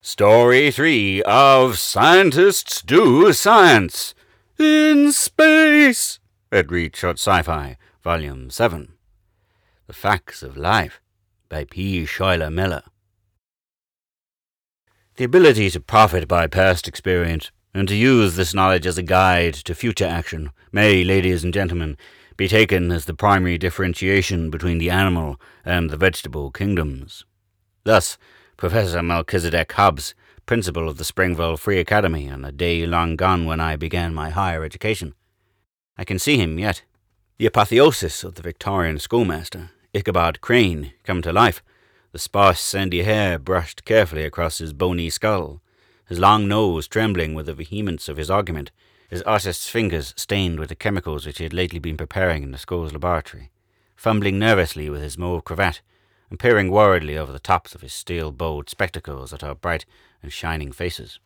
Story 3 of Scientists Do Science in Space at Read Short Sci-Fi, Volume 7. The Facts of Life by P. Schuyler Miller. The ability to profit by past experience and to use this knowledge as a guide to future action may, ladies and gentlemen, be taken as the primary differentiation between the animal and the vegetable kingdoms. Thus, Professor Melchizedek Hobbs, principal of the Springville Free Academy, on a day long gone when I began my higher education. I can see him yet. The apotheosis of the Victorian schoolmaster, Ichabod Crane, come to life, the sparse sandy hair brushed carefully across his bony skull, his long nose trembling with the vehemence of his argument, his artist's fingers stained with the chemicals which he had lately been preparing in the school's laboratory, fumbling nervously with his mauve cravat, and peering worriedly over the tops of his steel-bowed spectacles at our bright and shining faces.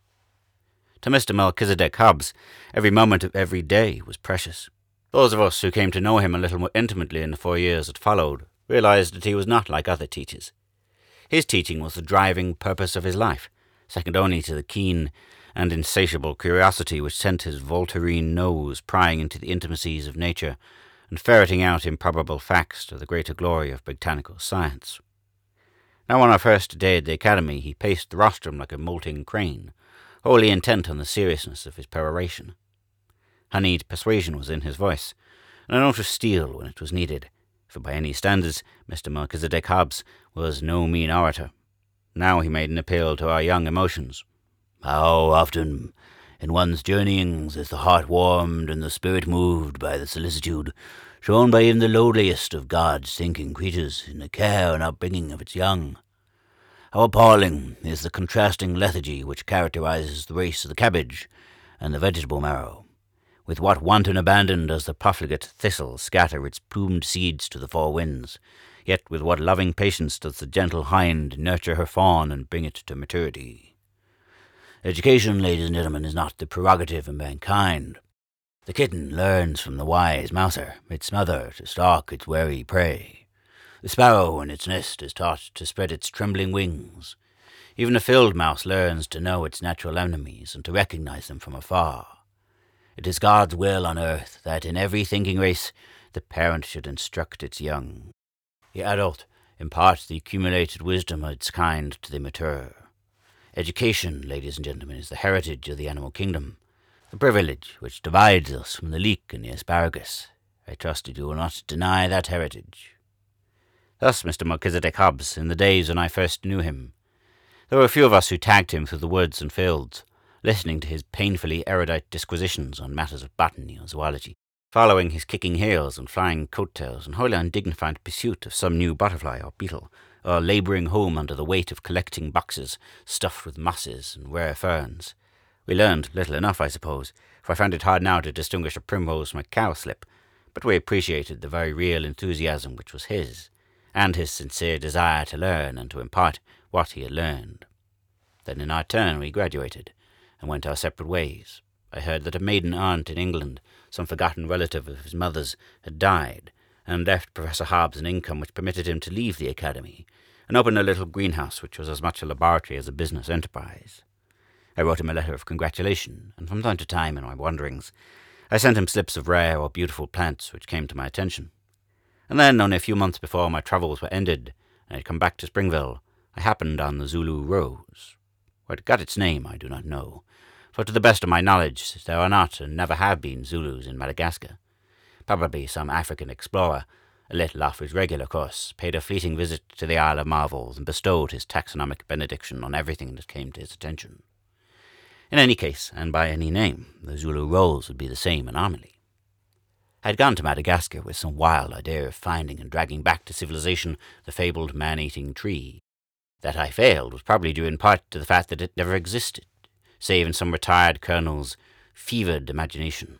To Mr. Melchizedek Hobbs, every moment of every day was precious. Those of us who came to know him a little more intimately in the four years that followed realized that he was not like other teachers. His teaching was the driving purpose of his life, second only to the keen and insatiable curiosity which sent his Voltairine nose prying into the intimacies of nature and ferreting out improbable facts to the greater glory of botanical science. Now on our first day at the academy he paced the rostrum like a molting crane, wholly intent on the seriousness of his peroration. Honeyed persuasion was in his voice, and a note of steel when it was needed, for by any standards Mr. Melchizedek Hobbs was no mean orator. Now he made an appeal to our young emotions. How often in one's journeyings is the heart warmed and the spirit moved by the solicitude shown by even the lowliest of God's thinking creatures in the care and upbringing of its young. How appalling is the contrasting lethargy which characterizes the race of the cabbage and the vegetable marrow. With what wanton abandon does the profligate thistle scatter its plumed seeds to the four winds, yet with what loving patience does the gentle hind nurture her fawn and bring it to maturity. Education, ladies and gentlemen, is not the prerogative of mankind. The kitten learns from the wise mouser, its mother, to stalk its wary prey. The sparrow in its nest is taught to spread its trembling wings. Even a field mouse learns to know its natural enemies and to recognize them from afar. It is God's will on earth that in every thinking race the parent should instruct its young. The adult imparts the accumulated wisdom of its kind to the mature. Education, ladies and gentlemen, is the heritage of the animal kingdom, the privilege which divides us from the leek and the asparagus. I trust that you will not deny that heritage. Thus, Mr. Melchizedek Hobbs, in the days when I first knew him. There were a few of us who tagged him through the woods and fields, listening to his painfully erudite disquisitions on matters of botany or zoology, following his kicking heels and flying coat-tails in wholly undignified pursuit of some new butterfly or beetle, or labouring home under the weight of collecting boxes stuffed with mosses and rare ferns. We learned little enough, I suppose, for I found it hard now to distinguish a primrose from a cowslip, but we appreciated the very real enthusiasm which was his, and his sincere desire to learn and to impart what he had learned. Then in our turn we graduated, and went our separate ways. I heard that a maiden aunt in England, some forgotten relative of his mother's, had died, and left Professor Hobbs an income which permitted him to leave the academy and opened a little greenhouse which was as much a laboratory as a business enterprise. I wrote him a letter of congratulation, and from time to time in my wanderings I sent him slips of rare or beautiful plants which came to my attention. And then, only a few months before my travels were ended, and I had come back to Springville, I happened on the Zulu rose. Where it got its name I do not know, for to the best of my knowledge there are not and never have been Zulus in Madagascar. Probably some African explorer, a little off his regular course, paid a fleeting visit to the Isle of Marvels and bestowed his taxonomic benediction on everything that came to his attention. In any case, and by any name, the Zulu rose would be the same anomaly. I had gone to Madagascar with some wild idea of finding and dragging back to civilization the fabled man-eating tree. That I failed was probably due in part to the fact that it never existed, save in some retired colonel's fevered imagination.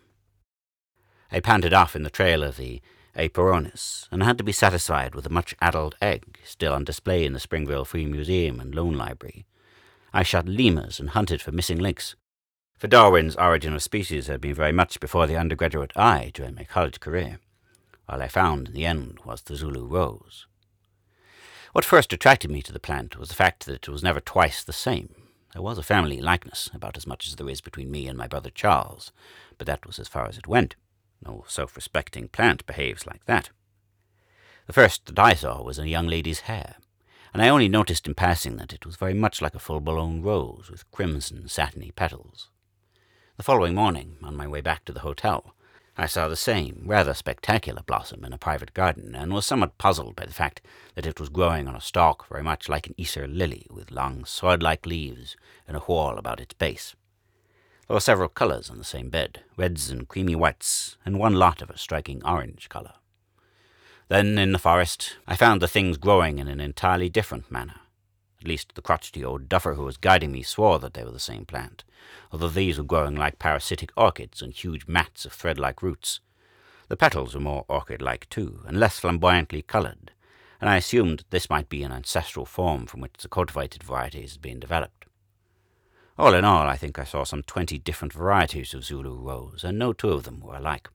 I panted off in the trail of the Aepyornis, and had to be satisfied with a much addled egg still on display in the Springville Free Museum and Loan Library. I shot lemurs and hunted for missing links. For Darwin's Origin of Species had been very much before the undergraduate eye during my college career. All I found in the end was the Zulu rose. What first attracted me to the plant was the fact that it was never twice the same. There was a family likeness, about as much as there is between me and my brother Charles, but that was as far as it went. No self respecting plant behaves like that. The first that I saw was a young lady's hair, and I only noticed in passing that it was very much like a full blown rose with crimson satiny petals. The following morning, on my way back to the hotel, I saw the same rather spectacular blossom in a private garden, and was somewhat puzzled by the fact that it was growing on a stalk very much like an Easter lily, with long sword-like leaves and a whorl about its base. There were several colours on the same bed, reds and creamy whites, and one lot of a striking orange colour. Then, in the forest, I found the things growing in an entirely different manner. At least the crotchety old duffer who was guiding me swore that they were the same plant, although these were growing like parasitic orchids on huge mats of thread-like roots. The petals were more orchid-like too, and less flamboyantly coloured, and I assumed that this might be an ancestral form from which the cultivated varieties had been developed. All in all, I think I saw some twenty different varieties of Zulu rose, and no two of them were alike.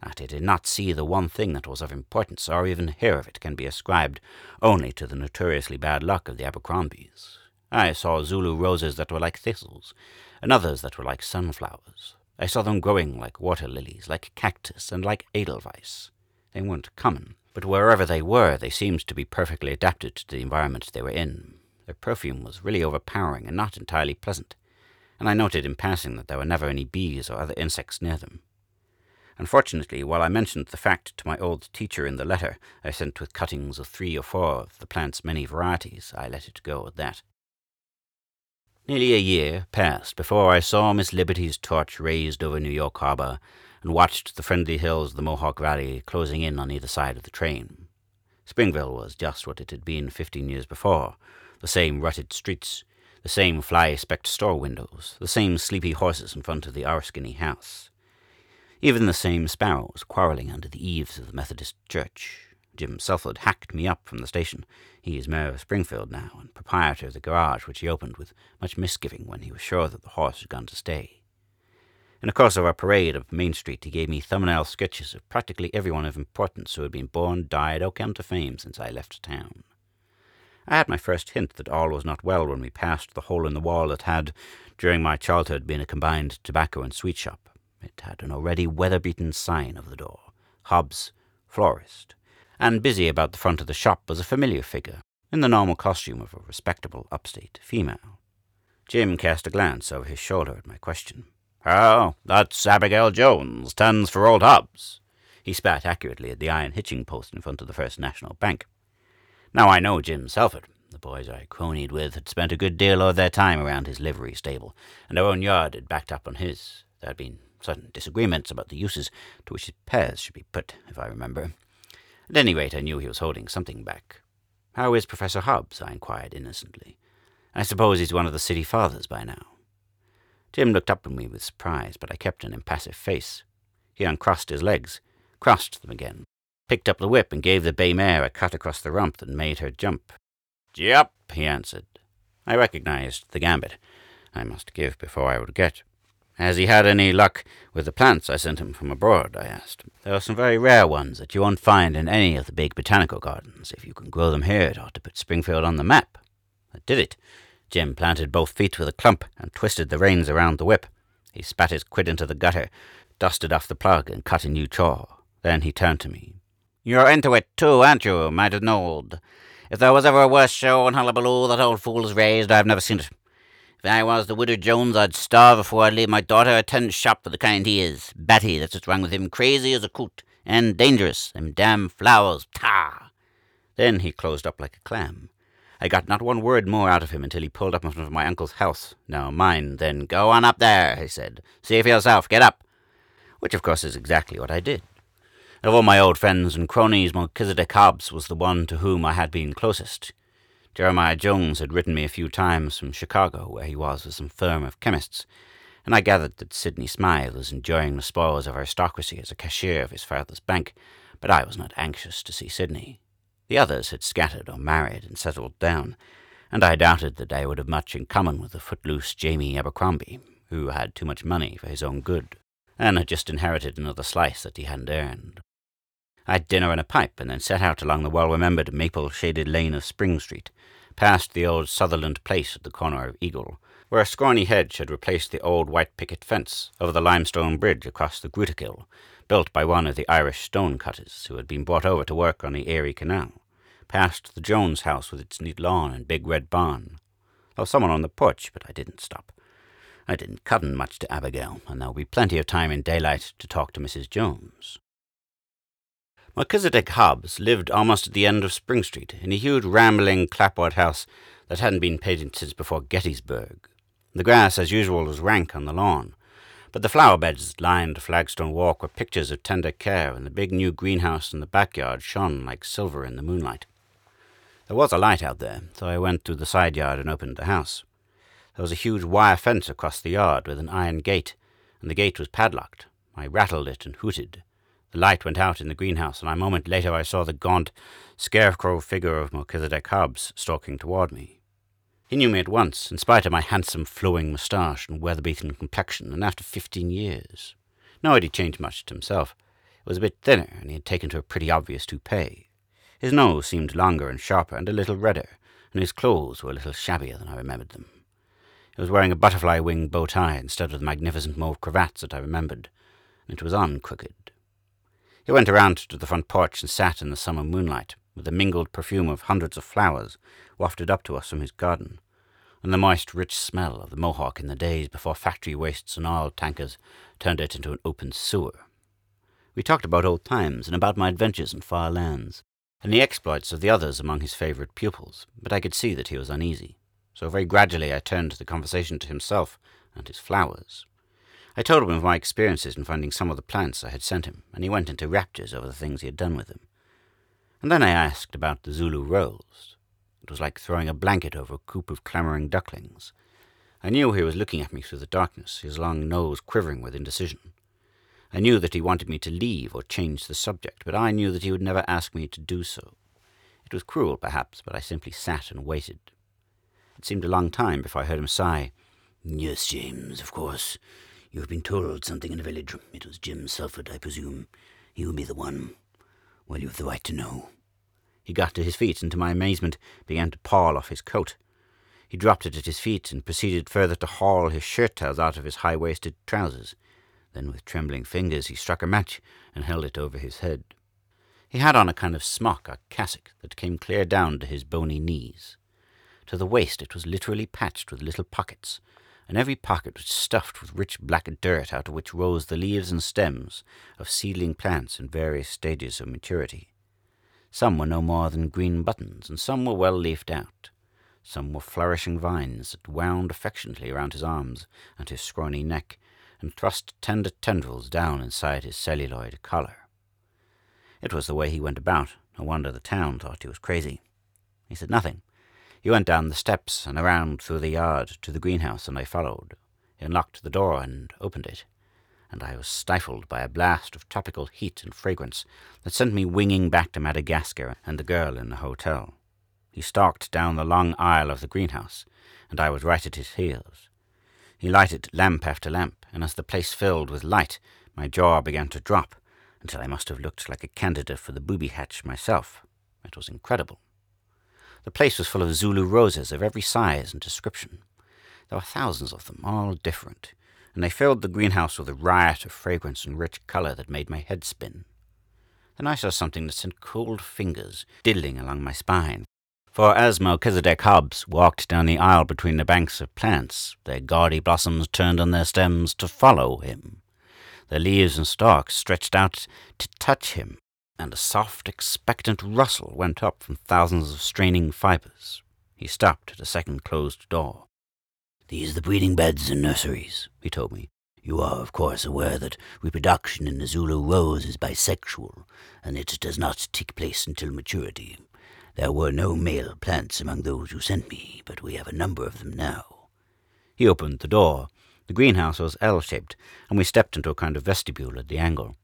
That I did not see the one thing that was of importance, or even hear of it, can be ascribed only to the notoriously bad luck of the Abercrombies. I saw Zulu roses that were like thistles, and others that were like sunflowers. I saw them growing like water lilies, like cactus, and like edelweiss. They weren't common, but wherever they were, they seemed to be perfectly adapted to the environment they were in. Their perfume was really overpowering and not entirely pleasant, and I noted in passing that there were never any bees or other insects near them. Unfortunately, while I mentioned the fact to my old teacher in the letter I sent with cuttings of three or four of the plant's many varieties, I let it go at that. Nearly a year passed before I saw Miss Liberty's torch raised over New York Harbor and watched the friendly hills of the Mohawk Valley closing in on either side of the train. Springville was just what it had been fifteen years before the same rutted streets, the same fly specked store windows, the same sleepy horses in front of the Arskinny house. Even the same sparrows quarrelling under the eaves of the Methodist church. Jim Selford hacked me up from the station. He is mayor of Springfield now, and proprietor of the garage which he opened with much misgiving when he was sure that the horse had gone to stay. In the course of our parade up Main Street, he gave me thumbnail sketches of practically everyone of importance who had been born, died, or come to fame since I left town. I had my first hint that all was not well when we passed the hole in the wall that had, during my childhood, been a combined tobacco and sweet shop. It had an already weather-beaten sign over the door, Hobbs, florist, and busy about the front of the shop was a familiar figure, in the normal costume of a respectable upstate female. Jim cast a glance over his shoulder at my question. Oh, that's Abigail Jones, tons for old Hobbs. He spat accurately at the iron hitching post in front of the First National Bank. Now I know Jim Selford. The boys I cronied with had spent a good deal of their time around his livery stable, and their own yard had backed up on his. There had been certain disagreements about the uses to which his pairs should be put, if I remember. At any rate, I knew he was holding something back. How is Professor Hobbs? I inquired innocently. I suppose he's one of the city fathers by now. Jim looked up at me with surprise, but I kept an impassive face. He uncrossed his legs, crossed them again, picked up the whip, and gave the bay mare a cut across the rump that made her jump. Yep, he answered. I recognized the gambit. I must give before I would get. Has he had any luck with the plants I sent him from abroad? I asked. There are some very rare ones that you won't find in any of the big botanical gardens. If you can grow them here, it ought to put Springfield on the map. I did it. Jim planted both feet with a clump and twisted the reins around the whip. He spat his quid into the gutter, dusted off the plug, and cut a new chaw. Then he turned to me. You're into it too, aren't you, Maiden Old? If there was ever a worse show in Hullabaloo that old fool's raised, I've never seen it. If I was the widow Jones, I'd starve before I'd leave my daughter a tenant shop for the kind he is. Batty, that's what's wrong with him. Crazy as a coot. And dangerous. Them damn flowers. Ta! Then he closed up like a clam. I got not one word more out of him until he pulled up in front of my uncle's house. Now mine, then. Go on up there, he said. See for yourself. Get up. Which, of course, is exactly what I did. Of all my old friends and cronies, Melchizedek Hobbs was the one to whom I had been closest. Jeremiah Jones had written me a few times from Chicago, where he was with some firm of chemists, and I gathered that Sidney Smythe was enjoying the spoils of aristocracy as a cashier of his father's bank, but I was not anxious to see Sidney. The others had scattered or married and settled down, and I doubted that I would have much in common with the footloose Jamie Abercrombie, who had too much money for his own good, and had just inherited another slice that he hadn't earned. I had dinner and a pipe, and then set out along the well-remembered maple-shaded lane of Spring Street, past the old Sutherland place at the corner of Eagle, where a scrawny hedge had replaced the old white picket fence over the limestone bridge across the Grootekill, built by one of the Irish stone cutters who had been brought over to work on the Erie Canal, past the Jones house with its neat lawn and big red barn. There was someone on the porch, but I didn't stop. I didn't cotton much to Abigail, and there will be plenty of time in daylight to talk to Mrs. Jones. Melchizedek Hobbs lived almost at the end of Spring Street, in a huge rambling clapboard house that hadn't been painted since before Gettysburg. The grass, as usual, was rank on the lawn, but the flower beds lined flagstone walk were pictures of tender care, and the big new greenhouse in the backyard shone like silver in the moonlight. There was a light out there, so I went through the side yard and opened the house. There was a huge wire fence across the yard with an iron gate, and the gate was padlocked. I rattled it and hooted. The light went out in the greenhouse, and a moment later I saw the gaunt, scarecrow figure of Melchizedek Hobbs stalking toward me. He knew me at once, in spite of my handsome flowing moustache and weather-beaten complexion, and after fifteen years. Nor had he changed much to himself. It was a bit thinner, and he had taken to a pretty obvious toupee. His nose seemed longer and sharper and a little redder, and his clothes were a little shabbier than I remembered them. He was wearing a butterfly wing bow tie instead of the magnificent mauve cravats that I remembered, and it was on crooked. He went around to the front porch and sat in the summer moonlight, with the mingled perfume of hundreds of flowers wafted up to us from his garden, and the moist, rich smell of the Mohawk in the days before factory wastes and oil tankers turned it into an open sewer. We talked about old times and about my adventures in far lands, and the exploits of the others among his favourite pupils, but I could see that he was uneasy. So very gradually I turned the conversation to himself and his flowers. I told him of my experiences in finding some of the plants I had sent him, and he went into raptures over the things he had done with them. And then I asked about the Zulu rose. It was like throwing a blanket over a coop of clamouring ducklings. I knew he was looking at me through the darkness, his long nose quivering with indecision. I knew that he wanted me to leave or change the subject, but I knew that he would never ask me to do so. It was cruel, perhaps, but I simply sat and waited. It seemed a long time before I heard him sigh. Yes, James, of course. You have been told something in the village. It was Jim Sulford, I presume. He will be the one. Well, you have the right to know. He got to his feet and, to my amazement, began to paw off his coat. He dropped it at his feet and proceeded further to haul his shirt tails out of his high-waisted trousers. Then, with trembling fingers, he struck a match and held it over his head. He had on a kind of smock or cassock that came clear down to his bony knees. To the waist it was literally patched with little pockets, and every pocket was stuffed with rich black dirt out of which rose the leaves and stems of seedling plants in various stages of maturity. Some were no more than green buttons, and some were well leafed out. Some were flourishing vines that wound affectionately around his arms and his scrawny neck, and thrust tender tendrils down inside his celluloid collar. It was the way he went about. No wonder the town thought he was crazy. He said nothing, he went down the steps and around through the yard to the greenhouse, and I followed. He unlocked the door and opened it, and I was stifled by a blast of tropical heat and fragrance that sent me winging back to Madagascar and the girl in the hotel. He stalked down the long aisle of the greenhouse, and I was right at his heels. He lighted lamp after lamp, and as the place filled with light, my jaw began to drop, until I must have looked like a candidate for the booby hatch myself. It was incredible. The place was full of Zulu roses of every size and description. There were thousands of them, all different, and they filled the greenhouse with a riot of fragrance and rich color that made my head spin. Then I saw something that sent cold fingers diddling along my spine. For as Melchizedek Hobbs walked down the aisle between the banks of plants, their gaudy blossoms turned on their stems to follow him. Their leaves and stalks stretched out to touch him, and a soft, expectant rustle went up from thousands of straining fibers. He stopped at a second closed door. These are the breeding beds and nurseries, he told me. You are, of course, aware that reproduction in the Zulu rose is bisexual, and it does not take place until maturity. There were no male plants among those you sent me, but we have a number of them now. He opened the door. The greenhouse was L-shaped, and we stepped into a kind of vestibule at the angle.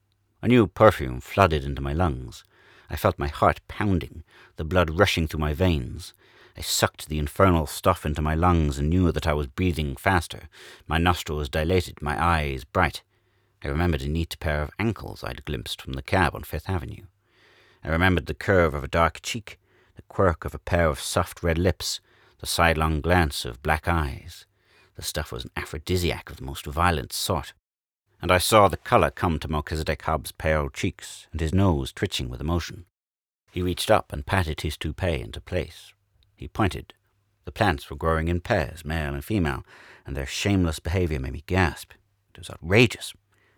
A new perfume flooded into my lungs. I felt my heart pounding, the blood rushing through my veins. I sucked the infernal stuff into my lungs and knew that I was breathing faster. My nostrils dilated, my eyes bright. I remembered a neat pair of ankles I'd glimpsed from the cab on Fifth Avenue. I remembered the curve of a dark cheek, the quirk of a pair of soft red lips, the sidelong glance of black eyes. The stuff was an aphrodisiac of the most violent sort. And I saw the colour come to Melchizedek Hobbs' pale cheeks, and his nose twitching with emotion. He reached up and patted his toupee into place. He pointed. The plants were growing in pairs, male and female, and their shameless behavior made me gasp. It was outrageous.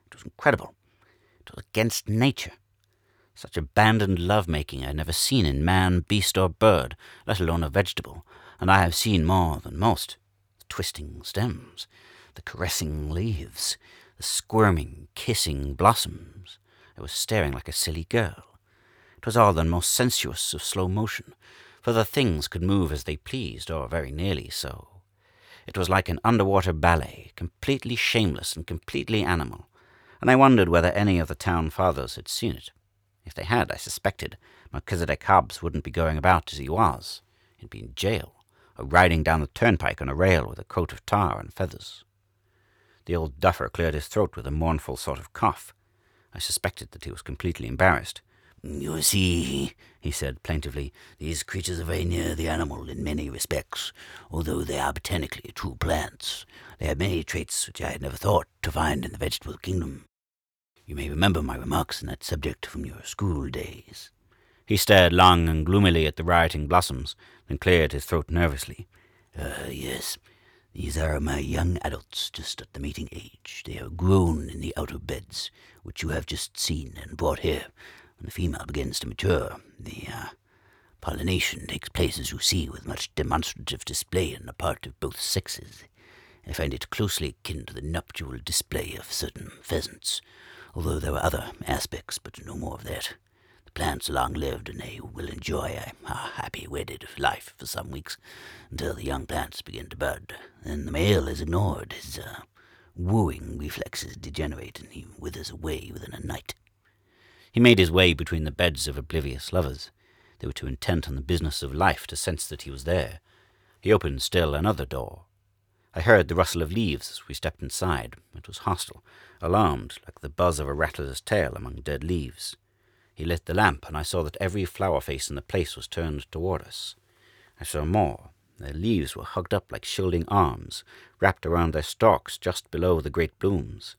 It was incredible. It was against nature. Such abandoned love-making I had never seen in man, beast, or bird, let alone a vegetable, and I have seen more than most. The twisting stems, the caressing leaves, the squirming, kissing blossoms. I was staring like a silly girl. It was all the most sensuous of slow motion, for the things could move as they pleased, or very nearly so. It was like an underwater ballet, completely shameless and completely animal, and I wondered whether any of the town fathers had seen it. If they had, I suspected, Melchizedek Hobbs wouldn't be going about as he was. He'd be in jail, or riding down the turnpike on a rail with a coat of tar and feathers. The old duffer cleared his throat with a mournful sort of cough. I suspected that he was completely embarrassed. You see, he said plaintively, these creatures are very near the animal in many respects, although they are botanically true plants. They have many traits which I had never thought to find in the vegetable kingdom. You may remember my remarks on that subject from your school days. He stared long and gloomily at the rioting blossoms, then cleared his throat nervously. Uh, yes, these are my young adults, just at the mating age. They are grown in the outer beds, which you have just seen and brought here. When the female begins to mature, the uh, pollination takes place, as you see, with much demonstrative display on the part of both sexes. I find it closely akin to the nuptial display of certain pheasants, although there are other aspects, but no more of that. Plants long lived, and they will enjoy a, a happy wedded life for some weeks until the young plants begin to bud. Then the male is ignored, his uh, wooing reflexes degenerate, and he withers away within a night. He made his way between the beds of oblivious lovers. They were too intent on the business of life to sense that he was there. He opened still another door. I heard the rustle of leaves as we stepped inside. It was hostile, alarmed, like the buzz of a rattler's tail among dead leaves. He lit the lamp, and I saw that every flower face in the place was turned toward us. I saw more. Their leaves were hugged up like shielding arms, wrapped around their stalks just below the great blooms.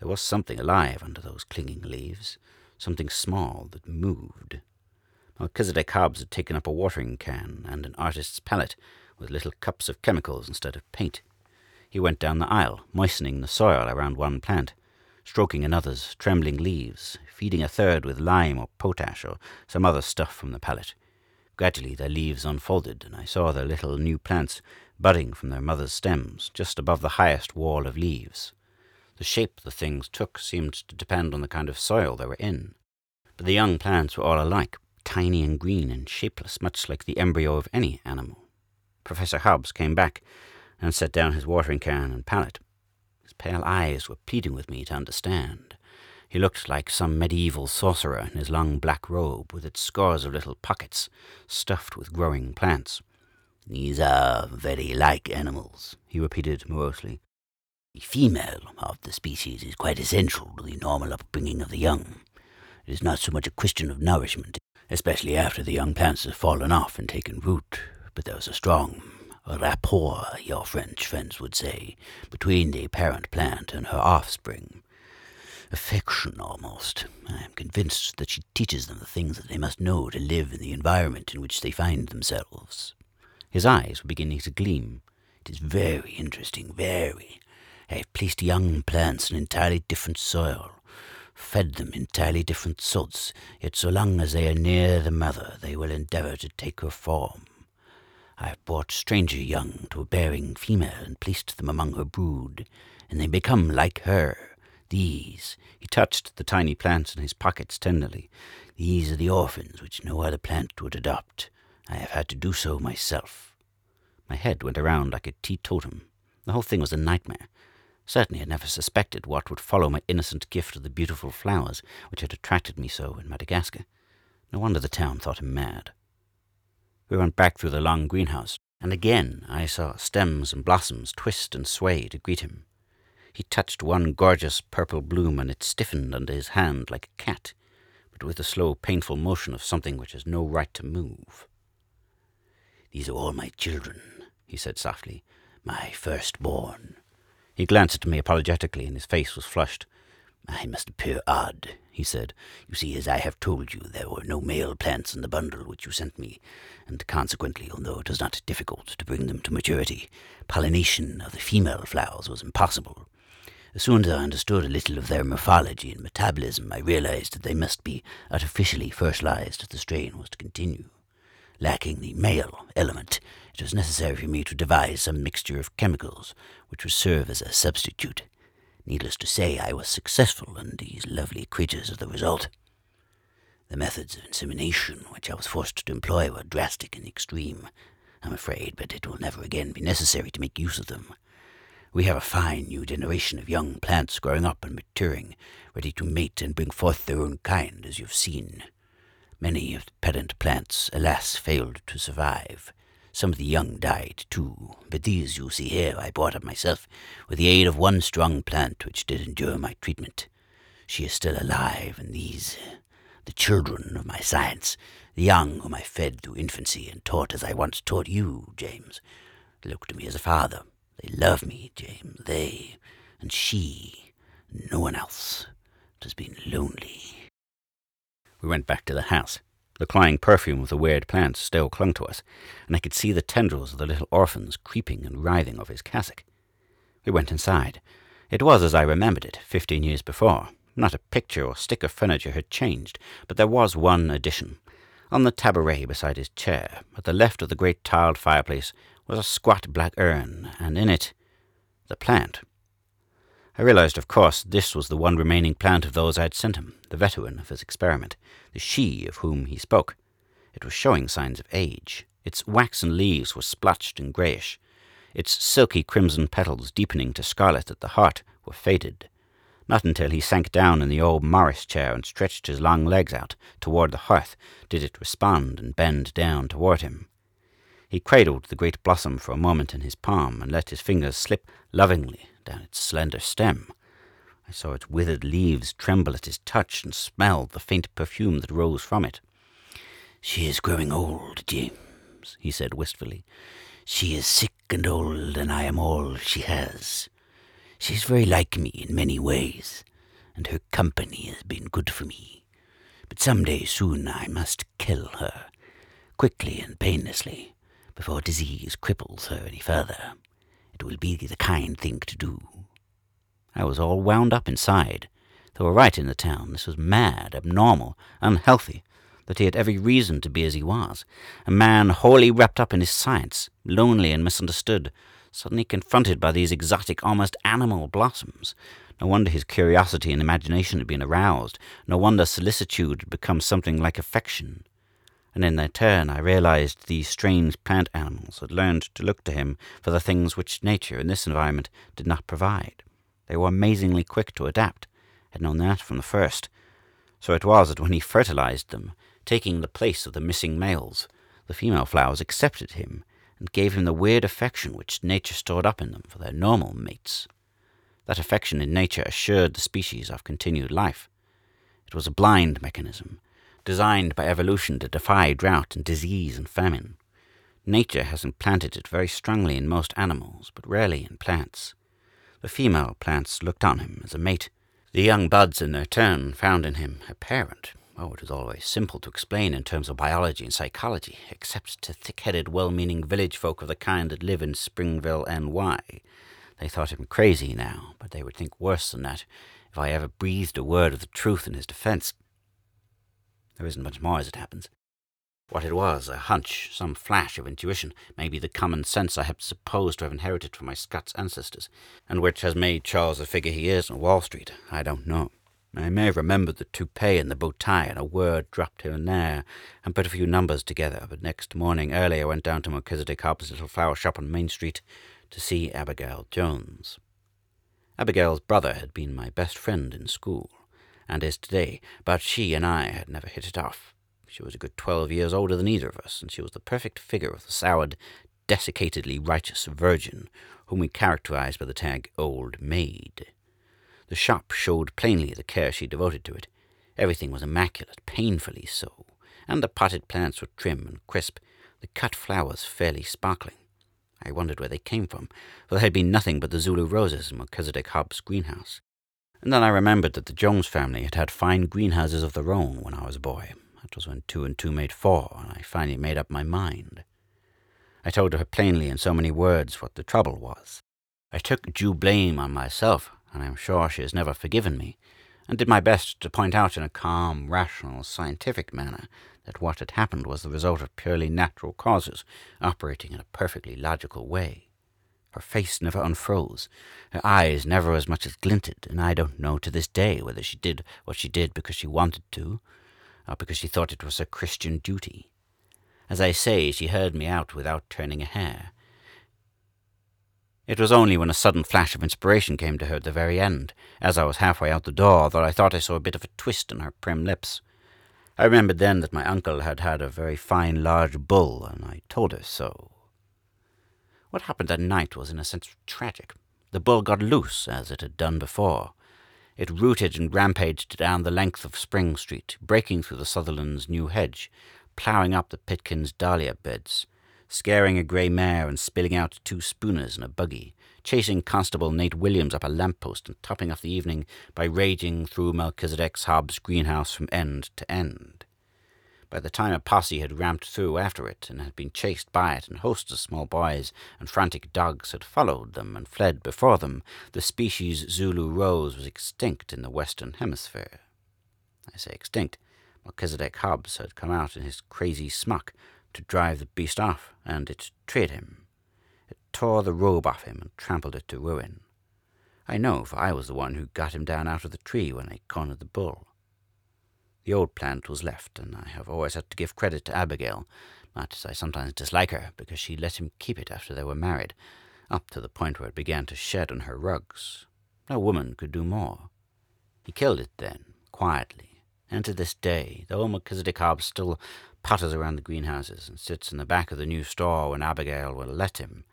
There was something alive under those clinging leaves, something small that moved. Melchizedek Hobbs had taken up a watering can and an artist's palette with little cups of chemicals instead of paint. He went down the aisle, moistening the soil around one plant, stroking another's trembling leaves, feeding a third with lime or potash or some other stuff from the pallet. Gradually their leaves unfolded, and I saw their little new plants budding from their mother's stems, just above the highest wall of leaves. The shape the things took seemed to depend on the kind of soil they were in. But the young plants were all alike, tiny and green and shapeless, much like the embryo of any animal. Professor Hobbs came back and set down his watering can and palette. Pale eyes were pleading with me to understand. He looked like some medieval sorcerer in his long black robe, with its scores of little pockets stuffed with growing plants. These are very like animals, he repeated morosely. The female of the species is quite essential to the normal upbringing of the young. It is not so much a question of nourishment, especially after the young plants have fallen off and taken root, but there is a strong rapport, your French friends would say, between the parent plant and her offspring. Affection, almost. I am convinced that she teaches them the things that they must know to live in the environment in which they find themselves. His eyes were beginning to gleam. It is very interesting, very. I have placed young plants in entirely different soil, fed them entirely different sods, yet so long as they are near the mother, they will endeavour to take her form. I have brought stranger young to a bearing female and placed them among her brood, and they become like her. These, he touched the tiny plants in his pockets tenderly, these are the orphans which no other plant would adopt. I have had to do so myself. My head went around like a teetotum. The whole thing was a nightmare. Certainly I never suspected what would follow my innocent gift of the beautiful flowers which had attracted me so in Madagascar. No wonder the town thought him mad. We went back through the long greenhouse, and again I saw stems and blossoms twist and sway to greet him. He touched one gorgeous purple bloom, and it stiffened under his hand like a cat, but with the slow, painful motion of something which has no right to move. These are all my children, he said softly. My firstborn. He glanced at me apologetically, and his face was flushed. I must appear odd, he said. You see, as I have told you, there were no male plants in the bundle which you sent me, and consequently, although it was not difficult to bring them to maturity, pollination of the female flowers was impossible. As soon as I understood a little of their morphology and metabolism, I realized that they must be artificially fertilized if the strain was to continue. Lacking the male element, it was necessary for me to devise some mixture of chemicals which would serve as a substitute. Needless to say, I was successful, and these lovely creatures are the result. The methods of insemination which I was forced to employ were drastic and extreme, I'm afraid, but it will never again be necessary to make use of them. We have a fine new generation of young plants growing up and maturing, ready to mate and bring forth their own kind, as you've seen. Many of the parent plants, alas, failed to survive. Some of the young died, too, but these you see here I brought up myself, with the aid of one strong plant which did endure my treatment. She is still alive, and these, the children of my science, the young whom I fed through infancy and taught as I once taught you, James, look to me as a father, they love me, James. They and she, no one else. It has been lonely. We went back to the house. The cloying perfume of the weird plants still clung to us, and I could see the tendrils of the little orphans creeping and writhing over his cassock. We went inside. It was as I remembered it fifteen years before. Not a picture or stick of furniture had changed, but there was one addition. On the tabouret beside his chair, at the left of the great tiled fireplace, was a squat black urn, and in it the plant. I realized, of course, this was the one remaining plant of those I had sent him, the veteran of his experiment, the she of whom he spoke. It was showing signs of age. Its waxen leaves were splotched and greyish. Its silky crimson petals, deepening to scarlet at the heart, were faded. Not until he sank down in the old Morris chair and stretched his long legs out toward the hearth did it respond and bend down toward him. He cradled the great blossom for a moment in his palm and let his fingers slip lovingly down its slender stem. I saw its withered leaves tremble at his touch and smelled the faint perfume that rose from it. She is growing old, James, he said wistfully. She is sick and old, and I am all she has. She is very like me in many ways, and her company has been good for me. But some day soon I must kill her, quickly and painlessly before disease cripples her any further. It will be the kind thing to do. I was all wound up inside. They were right in the town. This was mad, abnormal, unhealthy, that he had every reason to be as he was. A man wholly wrapped up in his science, lonely and misunderstood, suddenly confronted by these exotic, almost animal blossoms. No wonder his curiosity and imagination had been aroused. No wonder solicitude had become something like affection and in their turn I realized these strange plant animals had learned to look to him for the things which nature in this environment did not provide. They were amazingly quick to adapt, had known that from the first. So it was that when he fertilized them, taking the place of the missing males, the female flowers accepted him and gave him the weird affection which nature stored up in them for their normal mates. That affection in nature assured the species of continued life. It was a blind mechanism, designed by evolution to defy drought and disease and famine. Nature has implanted it very strongly in most animals, but rarely in plants. The female plants looked on him as a mate. The young buds, in their turn, found in him a parent. Oh, it is always simple to explain in terms of biology and psychology, except to thick-headed, well-meaning village folk of the kind that live in Springville, NY. They thought him crazy now, but they would think worse than that if I ever breathed a word of the truth in his defense. There isn't much more as it happens. What it was, a hunch, some flash of intuition, maybe the common sense I had supposed to have inherited from my Scots ancestors, and which has made Charles the figure he is on Wall Street, I don't know. I may have remembered the toupee and the bow tie and a word dropped here and there, and put a few numbers together, but next morning early I went down to Melchizedek Hobbs' little flower shop on Main Street to see Abigail Jones. Abigail's brother had been my best friend in school and is today, but she and I had never hit it off. She was a good twelve years older than either of us, and she was the perfect figure of the soured, desiccatedly righteous virgin, whom we characterized by the tag old maid. The shop showed plainly the care she devoted to it. Everything was immaculate, painfully so, and the potted plants were trim and crisp, the cut flowers fairly sparkling. I wondered where they came from, for there had been nothing but the Zulu roses in Melchizedek Hobbs' greenhouse. And then I remembered that the Jones family had had fine greenhouses of their own when I was a boy. That was when two and two made four, and I finally made up my mind. I told her plainly in so many words what the trouble was. I took due blame on myself, and I am sure she has never forgiven me, and did my best to point out in a calm, rational, scientific manner that what had happened was the result of purely natural causes, operating in a perfectly logical way. Her face never unfroze, her eyes never as much as glinted, and I don't know to this day whether she did what she did because she wanted to, or because she thought it was her Christian duty. As I say, she heard me out without turning a hair. It was only when a sudden flash of inspiration came to her at the very end, as I was halfway out the door, that I thought I saw a bit of a twist in her prim lips. I remembered then that my uncle had had a very fine large bull, and I told her so. What happened that night was in a sense tragic. The bull got loose, as it had done before. It rooted and rampaged down the length of Spring Street, breaking through the Sutherlands' new hedge, ploughing up the Pitkins' dahlia beds, scaring a grey mare and spilling out two spooners in a buggy, chasing Constable Nate Williams up a lamp post and topping off the evening by raging through Melchizedek's Hobbs' greenhouse from end to end. By the time a posse had ramped through after it and had been chased by it, and hosts of small boys and frantic dogs had followed them and fled before them, the species Zulu rose was extinct in the Western Hemisphere. I say extinct. Melchizedek Hobbs had come out in his crazy smock to drive the beast off, and it treed him It tore the robe off him and trampled it to ruin. I know, for I was the one who got him down out of the tree when I cornered the bull. The old plant was left, and I have always had to give credit to Abigail, much as I sometimes dislike her, because she let him keep it after they were married, up to the point where it began to shed on her rugs. No woman could do more. He killed it then, quietly, and to this day, though Melchizedek Hobbs still potters around the greenhouses and sits in the back of the new store when Abigail will let him,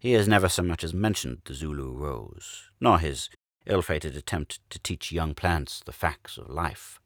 he has never so much as mentioned the Zulu rose, nor his ill-fated attempt to teach young plants the facts of life.